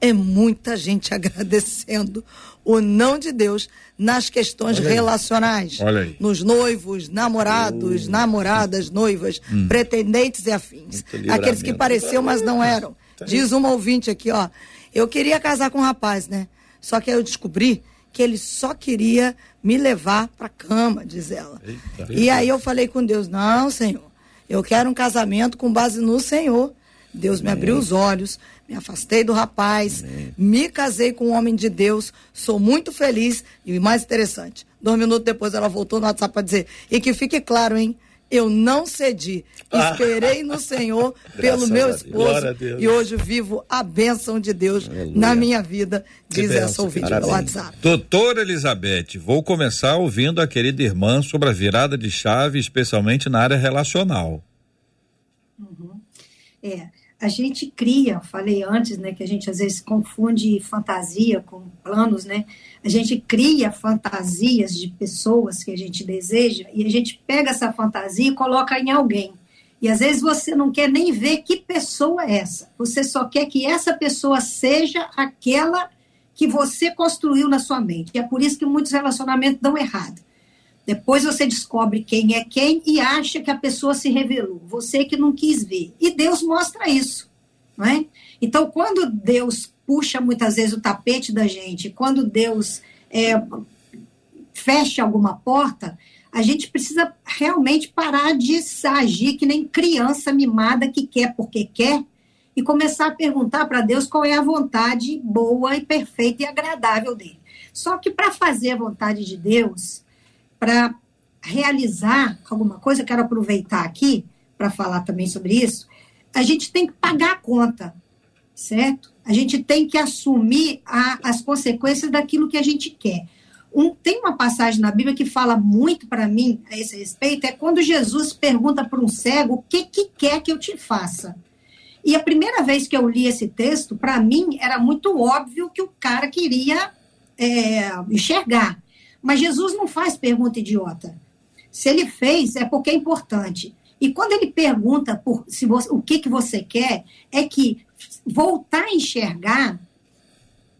é muita gente agradecendo o não de Deus nas questões relacionais. Olha aí. Nos noivos, namorados, namoradas, noivas, pretendentes e afins. Aqueles que pareciam, mas não eram. Diz uma ouvinte aqui, ó. Eu queria casar com um rapaz, né? Só que aí eu descobri que ele só queria me levar pra cama, diz ela. E aí eu falei com Deus, não, Senhor, eu quero um casamento com base no Senhor. Deus me abriu os olhos, me afastei do rapaz, me casei com um homem de Deus, sou muito feliz e o mais interessante, dois minutos depois ela voltou no WhatsApp para dizer, e que fique claro, hein, eu não cedi, esperei no Senhor pelo meu esposo Glória a Deus. e hoje vivo a bênção de Deus Aleluia. na minha vida, diz bênção, essa ouvinte pelo WhatsApp. Doutora Elizabeth, vou começar ouvindo a querida irmã sobre a virada de chave, especialmente na área relacional. É, a gente cria, falei antes, né, que a gente às vezes confunde fantasia com planos, né? A gente cria fantasias de pessoas que a gente deseja e a gente pega essa fantasia e coloca em alguém. E às vezes você não quer nem ver que pessoa é essa. Você só quer que essa pessoa seja aquela que você construiu na sua mente. E é por isso que muitos relacionamentos dão errado. Depois você descobre quem é quem e acha que a pessoa se revelou. Você que não quis ver. E Deus mostra isso. Não é? Então, quando Deus puxa muitas vezes o tapete da gente, quando Deus é, fecha alguma porta, a gente precisa realmente parar de agir que nem criança mimada que quer porque quer e começar a perguntar para Deus qual é a vontade boa e perfeita e agradável dele. Só que para fazer a vontade de Deus, para realizar alguma coisa, quero aproveitar aqui para falar também sobre isso, a gente tem que pagar a conta, certo? A gente tem que assumir a, as consequências daquilo que a gente quer. Um, tem uma passagem na Bíblia que fala muito para mim a esse respeito, é quando Jesus pergunta para um cego o que, que quer que eu te faça. E a primeira vez que eu li esse texto, para mim, era muito óbvio que o cara queria é, enxergar. Mas Jesus não faz pergunta idiota. Se ele fez, é porque é importante. E quando ele pergunta por se você, o que, que você quer, é que voltar a enxergar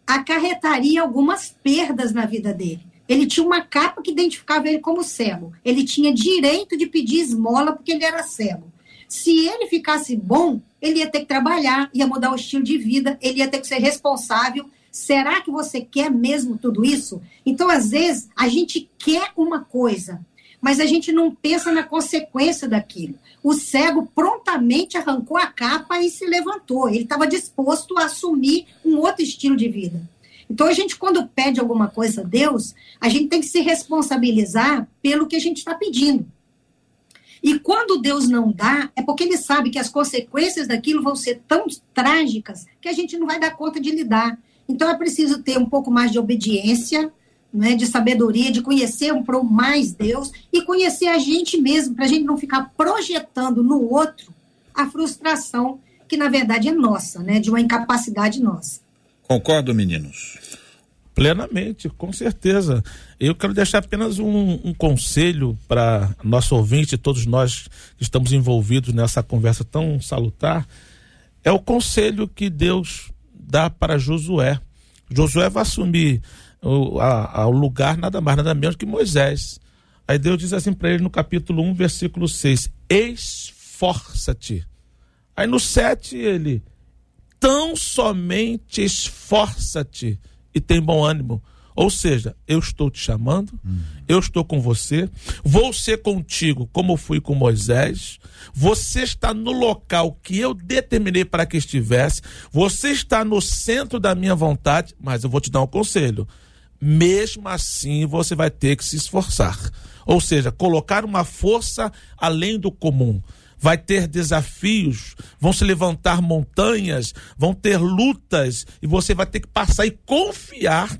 acarretaria algumas perdas na vida dele. Ele tinha uma capa que identificava ele como cego. Ele tinha direito de pedir esmola porque ele era cego. Se ele ficasse bom, ele ia ter que trabalhar, ia mudar o estilo de vida, ele ia ter que ser responsável. Será que você quer mesmo tudo isso? Então, às vezes, a gente quer uma coisa, mas a gente não pensa na consequência daquilo. O cego prontamente arrancou a capa e se levantou. Ele estava disposto a assumir um outro estilo de vida. Então, a gente, quando pede alguma coisa a Deus, a gente tem que se responsabilizar pelo que a gente está pedindo. E quando Deus não dá, é porque ele sabe que as consequências daquilo vão ser tão trágicas que a gente não vai dar conta de lidar. Então, é preciso ter um pouco mais de obediência, né, de sabedoria, de conhecer um pouco mais Deus e conhecer a gente mesmo, para a gente não ficar projetando no outro a frustração que, na verdade, é nossa, né, de uma incapacidade nossa. Concordo, meninos? Plenamente, com certeza. Eu quero deixar apenas um, um conselho para nosso ouvinte, todos nós que estamos envolvidos nessa conversa tão salutar. É o conselho que Deus dá para Josué. Josué vai assumir o, a, a, lugar nada mais, nada menos que Moisés. Aí Deus diz assim para ele no capítulo 1, versículo 6: Esforça-te. Aí no 7 ele: Tão somente esforça-te e tem bom ânimo. Ou seja, eu estou te chamando, eu estou com você, vou ser contigo como fui com Moisés. Você está no local que eu determinei para que estivesse, você está no centro da minha vontade, mas eu vou te dar um conselho. Mesmo assim, você vai ter que se esforçar. Ou seja, colocar uma força além do comum vai ter desafios, vão se levantar montanhas, vão ter lutas e você vai ter que passar e confiar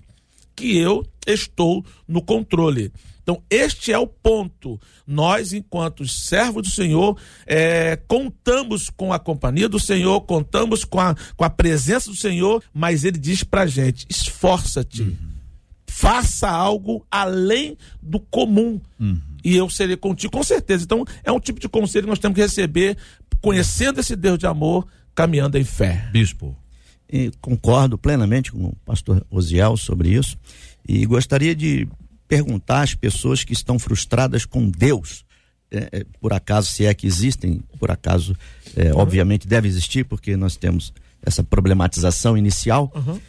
que eu estou no controle. Então, este é o ponto. Nós, enquanto servos do Senhor, é, contamos com a companhia do Senhor, contamos com a, com a presença do Senhor, mas ele diz pra gente: esforça-te. Uhum faça algo além do comum. Uhum. E eu serei contigo, com certeza. Então, é um tipo de conselho que nós temos que receber, conhecendo esse Deus de amor, caminhando em fé. Bispo. E concordo plenamente com o pastor Osiel sobre isso. E gostaria de perguntar às pessoas que estão frustradas com Deus, é, é, por acaso, se é que existem, por acaso, é, obviamente deve existir, porque nós temos essa problematização inicial. Uhum.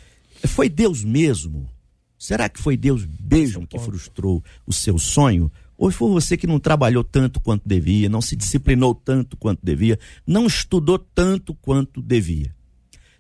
Foi Deus mesmo Será que foi Deus mesmo que frustrou o seu sonho? Ou foi você que não trabalhou tanto quanto devia, não se disciplinou tanto quanto devia, não estudou tanto quanto devia?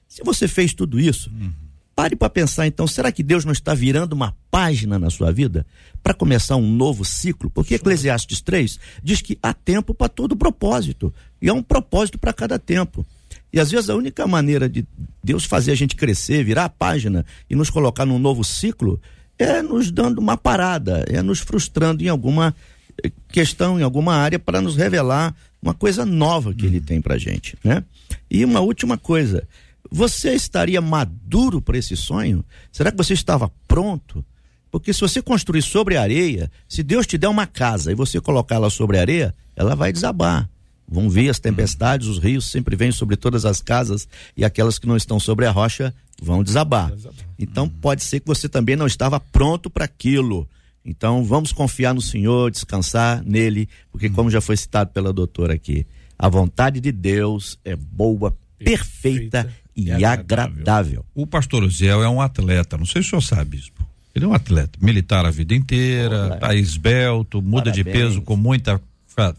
Se você fez tudo isso, uhum. pare para pensar então, será que Deus não está virando uma página na sua vida para começar um novo ciclo? Porque Eclesiastes 3 diz que há tempo para todo propósito, e há um propósito para cada tempo. E às vezes a única maneira de Deus fazer a gente crescer, virar a página e nos colocar num novo ciclo é nos dando uma parada, é nos frustrando em alguma eh, questão, em alguma área para nos revelar uma coisa nova que ele tem pra gente, né? E uma última coisa, você estaria maduro para esse sonho? Será que você estava pronto? Porque se você construir sobre areia, se Deus te der uma casa e você colocá-la sobre areia, ela vai desabar vão vir as tempestades, os rios sempre vêm sobre todas as casas e aquelas que não estão sobre a rocha vão desabar. Então pode ser que você também não estava pronto para aquilo. Então vamos confiar no Senhor, descansar nele, porque como já foi citado pela doutora aqui, a vontade de Deus é boa, perfeita, perfeita e, e agradável. agradável. O pastor Ziel é um atleta, não sei se o senhor sabe, bispo. Ele é um atleta, militar a vida inteira, tá esbelto, muda Parabéns. de peso com muita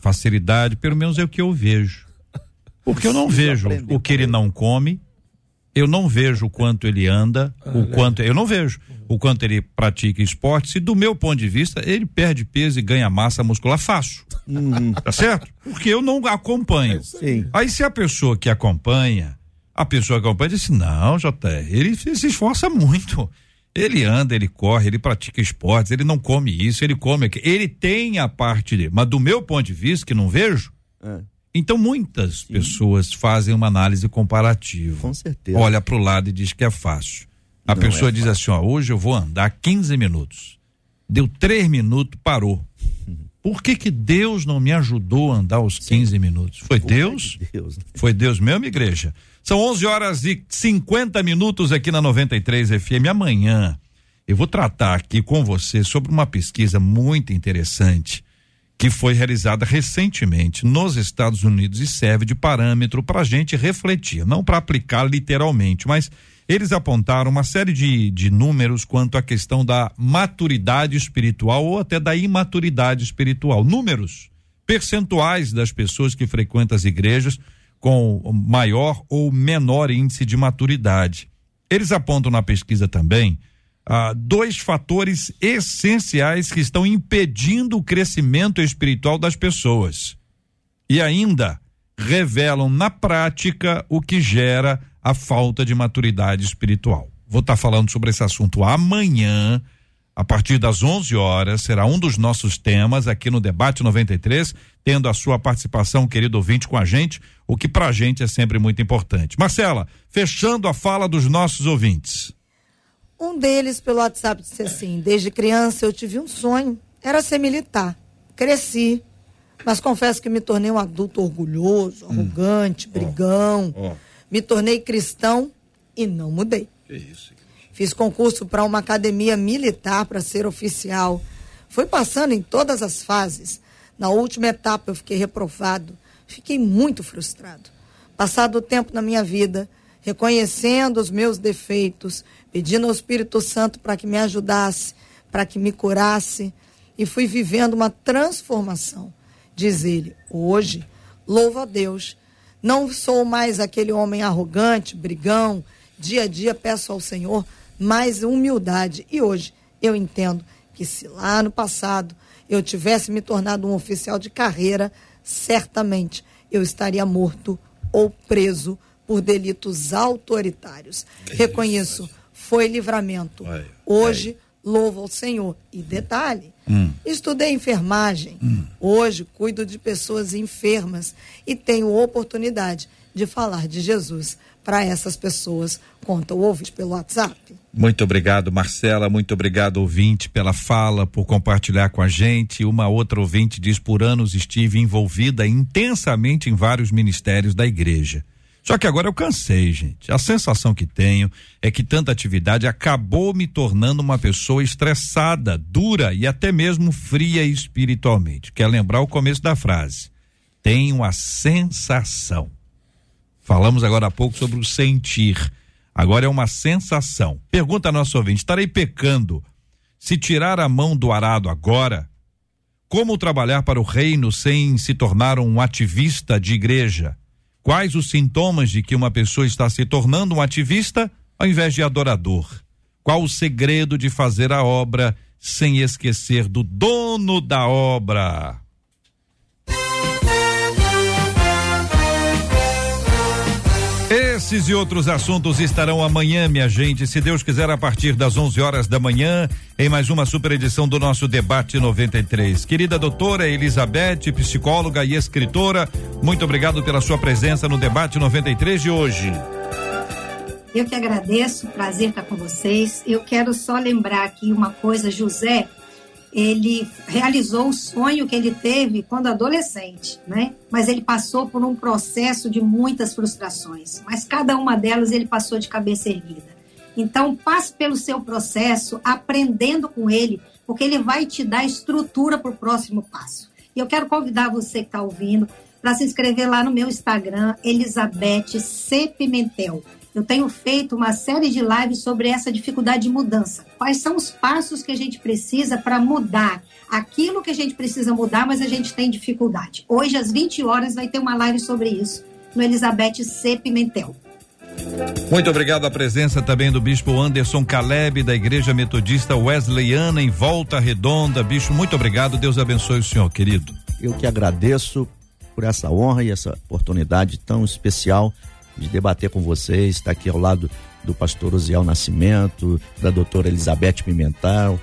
facilidade, pelo menos é o que eu vejo. Porque eu não vejo o que ele não come, eu não vejo o quanto ele anda, o quanto eu não vejo o quanto ele pratica esporte. Se do meu ponto de vista ele perde peso e ganha massa muscular fácil, uhum. tá certo? Porque eu não acompanho. Sim. Aí se a pessoa que acompanha, a pessoa que acompanha diz: não, JR, ele se esforça muito. Ele anda, ele corre, ele pratica esportes, ele não come isso, ele come aquilo. Ele tem a parte dele. Mas do meu ponto de vista, que não vejo, é. então muitas Sim. pessoas fazem uma análise comparativa. Com certeza. Olha para o lado e diz que é fácil. A não pessoa é diz fácil. assim: ó, hoje eu vou andar 15 minutos. Deu três minutos, parou. Por que que Deus não me ajudou a andar os 15 minutos? Foi Deus? Deus. né? Foi Deus mesmo, igreja? São 11 horas e 50 minutos aqui na 93 FM. Amanhã eu vou tratar aqui com você sobre uma pesquisa muito interessante que foi realizada recentemente nos Estados Unidos e serve de parâmetro para a gente refletir, não para aplicar literalmente, mas eles apontaram uma série de, de números quanto à questão da maturidade espiritual ou até da imaturidade espiritual. Números percentuais das pessoas que frequentam as igrejas com maior ou menor índice de maturidade. Eles apontam na pesquisa também ah, dois fatores essenciais que estão impedindo o crescimento espiritual das pessoas. E ainda revelam na prática o que gera a falta de maturidade espiritual. Vou estar falando sobre esse assunto amanhã, a partir das 11 horas, será um dos nossos temas aqui no Debate 93, tendo a sua participação, querido ouvinte, com a gente, o que pra gente é sempre muito importante. Marcela, fechando a fala dos nossos ouvintes. Um deles, pelo WhatsApp, disse assim: Desde criança eu tive um sonho, era ser militar. Cresci, mas confesso que me tornei um adulto orgulhoso, arrogante, brigão. Me tornei cristão e não mudei. Fiz concurso para uma academia militar para ser oficial. Fui passando em todas as fases. Na última etapa eu fiquei reprovado. Fiquei muito frustrado. Passado o tempo na minha vida, reconhecendo os meus defeitos, pedindo ao Espírito Santo para que me ajudasse, para que me curasse, e fui vivendo uma transformação. Diz ele: hoje, louvo a Deus, não sou mais aquele homem arrogante, brigão, dia a dia peço ao Senhor mais humildade. E hoje eu entendo que se lá no passado eu tivesse me tornado um oficial de carreira, certamente eu estaria morto ou preso por delitos autoritários. Reconheço, foi livramento. Vai, Hoje, louvo ao Senhor. E detalhe, estudei enfermagem. Hoje, cuido de pessoas enfermas e tenho oportunidade de falar de Jesus para essas pessoas. Conta o ouvinte pelo WhatsApp. Muito obrigado, Marcela. Muito obrigado, ouvinte, pela fala, por compartilhar com a gente. Uma outra ouvinte diz: por anos estive envolvida intensamente em vários ministérios da igreja. Só que agora eu cansei, gente. A sensação que tenho é que tanta atividade acabou me tornando uma pessoa estressada, dura e até mesmo fria espiritualmente. Quer lembrar o começo da frase? Tenho a sensação. Falamos agora há pouco sobre o sentir. Agora é uma sensação. Pergunta a nosso ouvinte: estarei pecando se tirar a mão do arado agora? Como trabalhar para o reino sem se tornar um ativista de igreja? Quais os sintomas de que uma pessoa está se tornando um ativista ao invés de adorador? Qual o segredo de fazer a obra sem esquecer do dono da obra? Esses e outros assuntos estarão amanhã, minha gente, se Deus quiser, a partir das 11 horas da manhã, em mais uma super edição do nosso Debate 93. Querida doutora Elizabeth, psicóloga e escritora, muito obrigado pela sua presença no Debate 93 de hoje. Eu que agradeço, prazer estar com vocês. Eu quero só lembrar aqui uma coisa, José, ele realizou o sonho que ele teve quando adolescente, né? Mas ele passou por um processo de muitas frustrações, mas cada uma delas ele passou de cabeça erguida. Então, passe pelo seu processo, aprendendo com ele, porque ele vai te dar estrutura para o próximo passo. E eu quero convidar você que está ouvindo para se inscrever lá no meu Instagram, Elizabeth C. Pimentel. Eu tenho feito uma série de lives sobre essa dificuldade de mudança. Quais são os passos que a gente precisa para mudar aquilo que a gente precisa mudar, mas a gente tem dificuldade. Hoje, às 20 horas, vai ter uma live sobre isso no Elizabeth C. Pimentel. Muito obrigado à presença também do Bispo Anderson Caleb, da Igreja Metodista Wesleyana, em Volta Redonda. Bispo, muito obrigado. Deus abençoe o senhor, querido. Eu que agradeço por essa honra e essa oportunidade tão especial de debater com vocês, estar aqui ao lado do pastor Osiel Nascimento, da doutora Elizabeth Pimentel,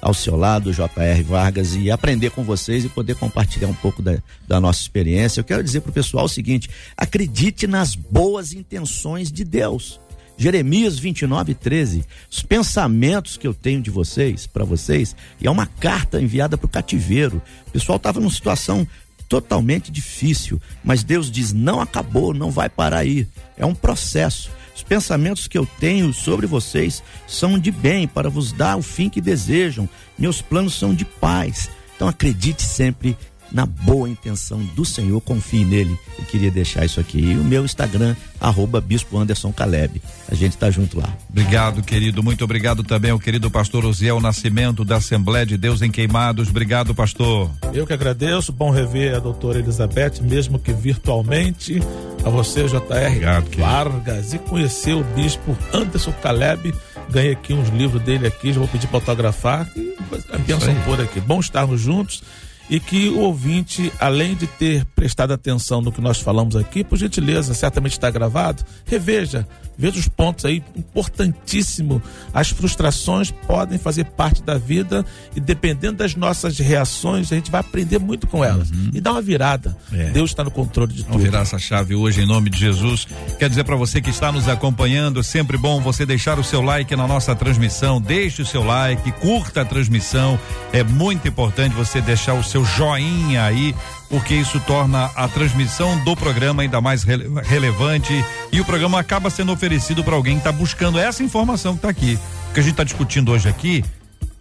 ao seu lado, J.R. Vargas, e aprender com vocês e poder compartilhar um pouco da, da nossa experiência. Eu quero dizer para o pessoal o seguinte: acredite nas boas intenções de Deus. Jeremias 29, 13. Os pensamentos que eu tenho de vocês, para vocês, e é uma carta enviada para o cativeiro. O pessoal estava numa situação totalmente difícil, mas Deus diz: não acabou, não vai parar aí. É um processo. Os pensamentos que eu tenho sobre vocês são de bem, para vos dar o fim que desejam. Meus planos são de paz. Então acredite sempre na boa intenção do Senhor, confie nele. Eu queria deixar isso aqui. E o meu Instagram, arroba Bispo Anderson Caleb. A gente tá junto lá. Obrigado, querido. Muito obrigado também ao querido pastor Osiel Nascimento da Assembleia de Deus em Queimados. Obrigado, pastor. Eu que agradeço. Bom rever a doutora Elizabeth, mesmo que virtualmente. A você, JR Obrigado. Vargas. E conhecer o bispo Anderson Caleb. Ganhei aqui uns livros dele aqui, já vou pedir para autografar. E a bênção por aqui. Bom estarmos juntos e que o ouvinte, além de ter prestado atenção no que nós falamos aqui, por gentileza, certamente está gravado, reveja, veja os pontos aí, importantíssimo. As frustrações podem fazer parte da vida e dependendo das nossas reações, a gente vai aprender muito com elas e dar uma virada. É. Deus está no controle de Vamos tudo. virar essa chave hoje em nome de Jesus. Quer dizer para você que está nos acompanhando, sempre bom você deixar o seu like na nossa transmissão. Deixe o seu like, curta a transmissão. É muito importante você deixar o seu joinha aí, porque isso torna a transmissão do programa ainda mais rele- relevante e o programa acaba sendo oferecido para alguém que está buscando essa informação que está aqui. O que a gente está discutindo hoje aqui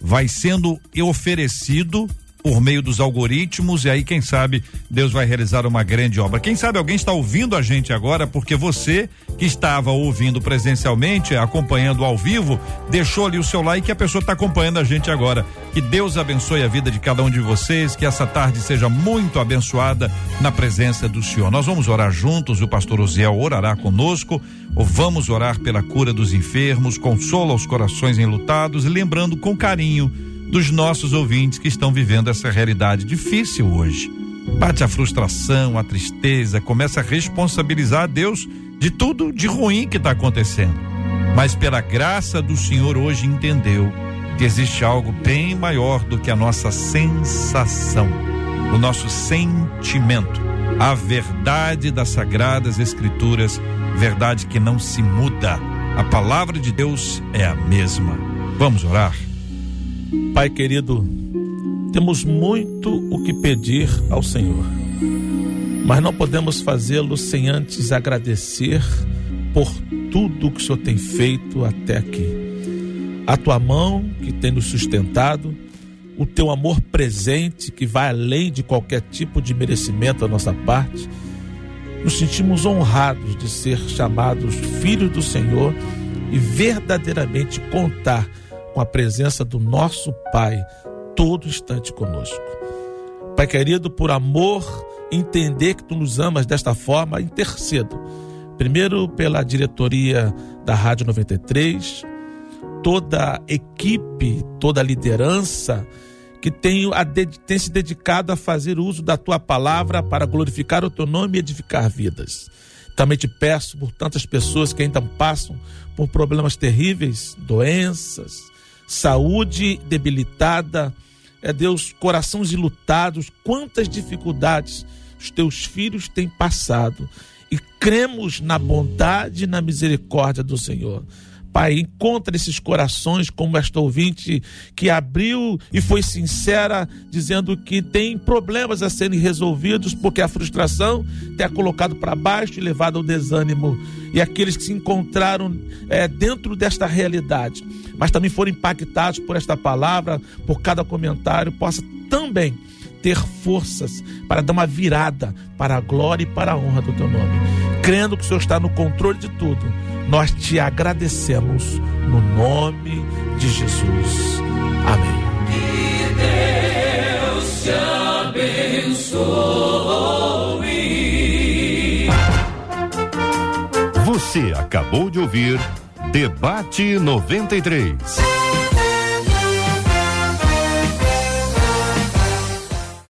vai sendo oferecido por meio dos algoritmos e aí quem sabe Deus vai realizar uma grande obra. Quem sabe alguém está ouvindo a gente agora porque você que estava ouvindo presencialmente, acompanhando ao vivo, deixou ali o seu like e a pessoa está acompanhando a gente agora. Que Deus abençoe a vida de cada um de vocês, que essa tarde seja muito abençoada na presença do Senhor. Nós vamos orar juntos, o pastor Osiel orará conosco, ou vamos orar pela cura dos enfermos, consola os corações enlutados e lembrando com carinho dos nossos ouvintes que estão vivendo essa realidade difícil hoje. Bate a frustração, a tristeza, começa a responsabilizar a Deus de tudo de ruim que está acontecendo. Mas pela graça do Senhor hoje entendeu que existe algo bem maior do que a nossa sensação, o nosso sentimento, a verdade das sagradas escrituras, verdade que não se muda. A palavra de Deus é a mesma. Vamos orar. Pai querido, temos muito o que pedir ao Senhor, mas não podemos fazê-lo sem antes agradecer por tudo que o Senhor tem feito até aqui. A tua mão que tem nos sustentado, o teu amor presente que vai além de qualquer tipo de merecimento da nossa parte. Nos sentimos honrados de ser chamados filhos do Senhor e verdadeiramente contar com a presença do nosso Pai todo instante conosco. Pai querido, por amor, entender que tu nos amas desta forma, intercedo. Primeiro pela diretoria da Rádio 93, toda a equipe, toda a liderança que tem, a tem se dedicado a fazer uso da tua palavra para glorificar o teu nome e edificar vidas. Também te peço por tantas pessoas que ainda passam por problemas terríveis, doenças, saúde debilitada, é Deus, corações ilutados, quantas dificuldades os teus filhos têm passado. E cremos na bondade e na misericórdia do Senhor. Pai, encontra esses corações como esta ouvinte que abriu e foi sincera, dizendo que tem problemas a serem resolvidos porque a frustração tem a colocado para baixo e levado ao desânimo. E aqueles que se encontraram é, dentro desta realidade, mas também foram impactados por esta palavra, por cada comentário, possa também ter forças para dar uma virada para a glória e para a honra do teu nome. Crendo que o Senhor está no controle de tudo, nós te agradecemos no nome de Jesus. Amém. Você acabou de ouvir Debate 93.